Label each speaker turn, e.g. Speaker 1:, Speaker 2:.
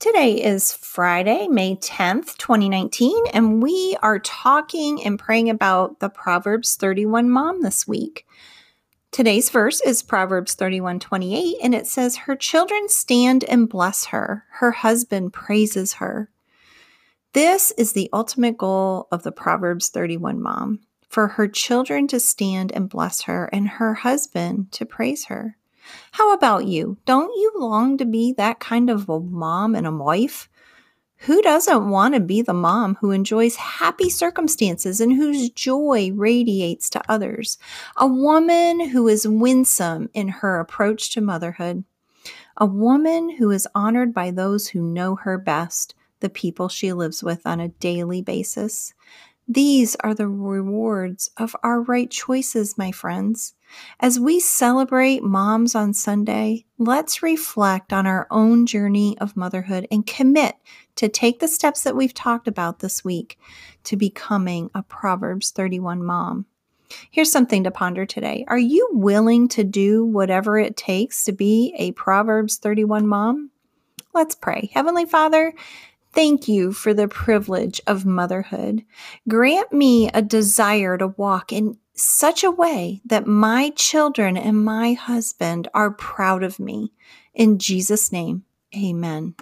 Speaker 1: Today is Friday, May 10th, 2019, and we are talking and praying about the Proverbs 31 mom this week. Today's verse is Proverbs 31 28, and it says, Her children stand and bless her, her husband praises her. This is the ultimate goal of the Proverbs 31 mom for her children to stand and bless her, and her husband to praise her. How about you? Don't you long to be that kind of a mom and a wife? Who doesn't want to be the mom who enjoys happy circumstances and whose joy radiates to others? A woman who is winsome in her approach to motherhood. A woman who is honored by those who know her best, the people she lives with on a daily basis. These are the rewards of our right choices, my friends. As we celebrate moms on Sunday, let's reflect on our own journey of motherhood and commit to take the steps that we've talked about this week to becoming a Proverbs 31 mom. Here's something to ponder today. Are you willing to do whatever it takes to be a Proverbs 31 mom? Let's pray. Heavenly Father, Thank you for the privilege of motherhood. Grant me a desire to walk in such a way that my children and my husband are proud of me. In Jesus' name, amen.